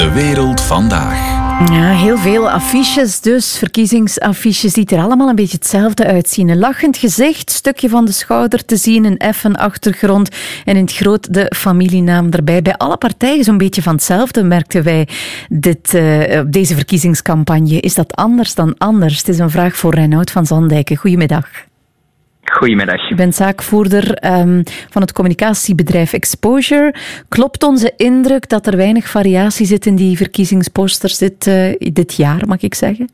De wereld vandaag. Ja, heel veel affiches dus, verkiezingsaffiches die er allemaal een beetje hetzelfde uitzien. Een lachend gezicht, stukje van de schouder te zien, een effen achtergrond en in het groot de familienaam erbij. Bij alle partijen zo'n beetje van hetzelfde merkten wij dit, uh, deze verkiezingscampagne. Is dat anders dan anders? Het is een vraag voor Reinoud van Zandijken. Goedemiddag. Goedemiddag. Je bent zaakvoerder um, van het communicatiebedrijf Exposure. Klopt onze indruk dat er weinig variatie zit in die verkiezingsposters dit, uh, dit jaar, mag ik zeggen?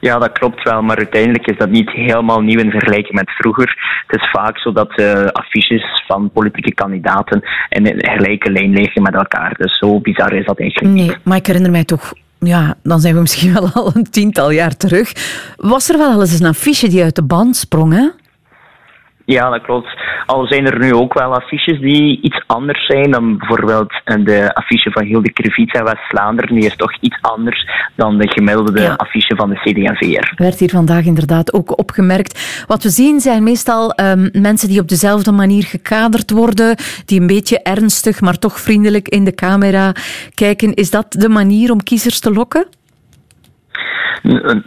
Ja, dat klopt wel, maar uiteindelijk is dat niet helemaal nieuw in vergelijking met vroeger. Het is vaak zo dat uh, affiches van politieke kandidaten in een gelijke lijn liggen met elkaar. Dus zo bizar is dat eigenlijk niet. Nee, maar ik herinner mij toch ja, dan zijn we misschien wel al een tiental jaar terug. Was er wel eens een affiche die uit de band sprong, hè? Ja, dat klopt. Al zijn er nu ook wel affiches die iets anders zijn dan bijvoorbeeld de affiche van Hilde Krevits en West-Vlaanderen. Die is toch iets anders dan de gemiddelde affiche van de CD&VR. Werd hier vandaag inderdaad ook opgemerkt. Wat we zien zijn meestal um, mensen die op dezelfde manier gekaderd worden, die een beetje ernstig, maar toch vriendelijk in de camera kijken. Is dat de manier om kiezers te lokken?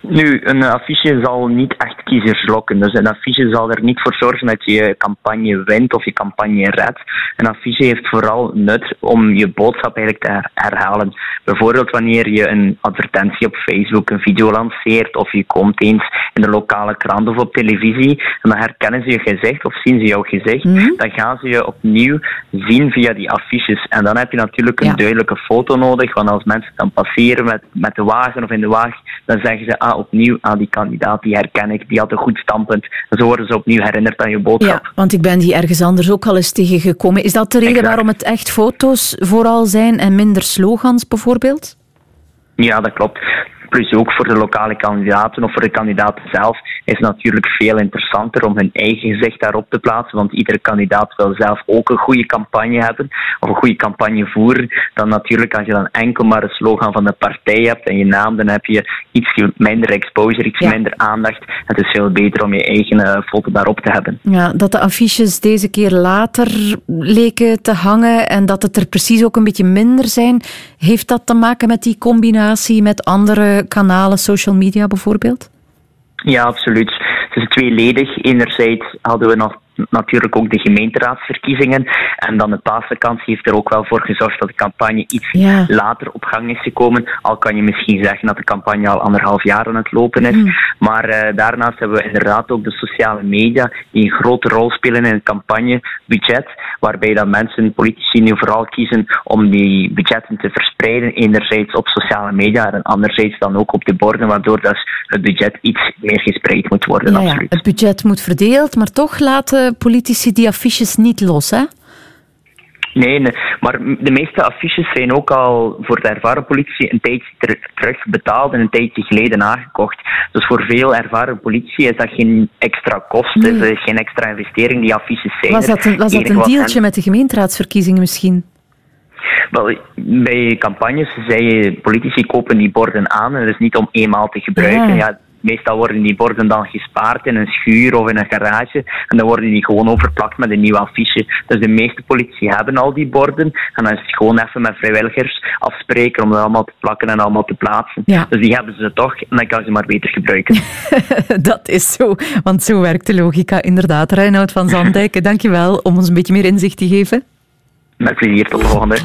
Nu, een affiche zal niet echt kiezers lokken. Dus een affiche zal er niet voor zorgen dat je campagne wint of je campagne redt. Een affiche heeft vooral nut om je boodschap eigenlijk te herhalen. Bijvoorbeeld wanneer je een advertentie op Facebook, een video lanceert of je komt eens in de lokale krant of op televisie en dan herkennen ze je gezicht of zien ze jouw gezicht, mm dan gaan ze je opnieuw zien via die affiches. En dan heb je natuurlijk een duidelijke foto nodig, want als mensen dan passeren met, met de wagen of in de wagen, dan zeggen ze, ah, opnieuw, ah, die kandidaat, die herken ik, die had een goed standpunt. En zo worden ze opnieuw herinnerd aan je boodschap. Ja, want ik ben die ergens anders ook al eens tegengekomen. Is dat de reden waarom het echt foto's vooral zijn en minder slogans bijvoorbeeld? Ja, dat klopt. Plus ook voor de lokale kandidaten of voor de kandidaten zelf is het natuurlijk veel interessanter om hun eigen gezicht daarop te plaatsen. Want iedere kandidaat wil zelf ook een goede campagne hebben of een goede campagne voeren. Dan natuurlijk als je dan enkel maar een slogan van de partij hebt en je naam, dan heb je iets minder exposure, iets minder aandacht. Het is veel beter om je eigen uh, foto daarop te hebben. Ja, dat de affiches deze keer later leken te hangen en dat het er precies ook een beetje minder zijn, heeft dat te maken met die combinatie met andere kanalen, social media bijvoorbeeld? Ja, absoluut. Het is tweeledig. Enerzijds hadden we nog natuurlijk ook de gemeenteraadsverkiezingen. En dan de Pasenkans heeft er ook wel voor gezorgd dat de campagne iets later op gang is gekomen. Al kan je misschien zeggen dat de campagne al anderhalf jaar aan het lopen is. Mm. Maar uh, daarnaast hebben we inderdaad ook de sociale media die een grote rol spelen in het campagnebudget. Waarbij dat mensen, politici nu vooral kiezen om die budgetten te verspreiden. Enerzijds op sociale media en anderzijds dan ook op de borden. Waardoor dat het budget iets meer gespreid moet worden. Ja, absoluut. Ja, het budget moet verdeeld, maar toch laten politici die affiches niet los, hè? Nee, nee, maar de meeste affiches zijn ook al voor de ervaren politie een tijdje ter terug betaald en een tijdje geleden aangekocht. Dus voor veel ervaren politie is dat geen extra kost, nee. is geen extra investering. Die affiches zijn Was dat een, was dat een dealtje met de gemeenteraadsverkiezingen misschien? Wel, bij campagnes zei je, politici kopen die borden aan en dat is niet om eenmaal te gebruiken. Ja. ja meestal worden die borden dan gespaard in een schuur of in een garage. En dan worden die gewoon overplakt met een nieuw affiche. Dus de meeste politie hebben al die borden. En dan is het gewoon even met vrijwilligers afspreken om dat allemaal te plakken en allemaal te plaatsen. Ja. Dus die hebben ze toch en dan kan ze maar beter gebruiken. dat is zo, want zo werkt de logica inderdaad. Reinoud van Zandijk, dankjewel om ons een beetje meer inzicht te geven. Met plezier, tot de volgende.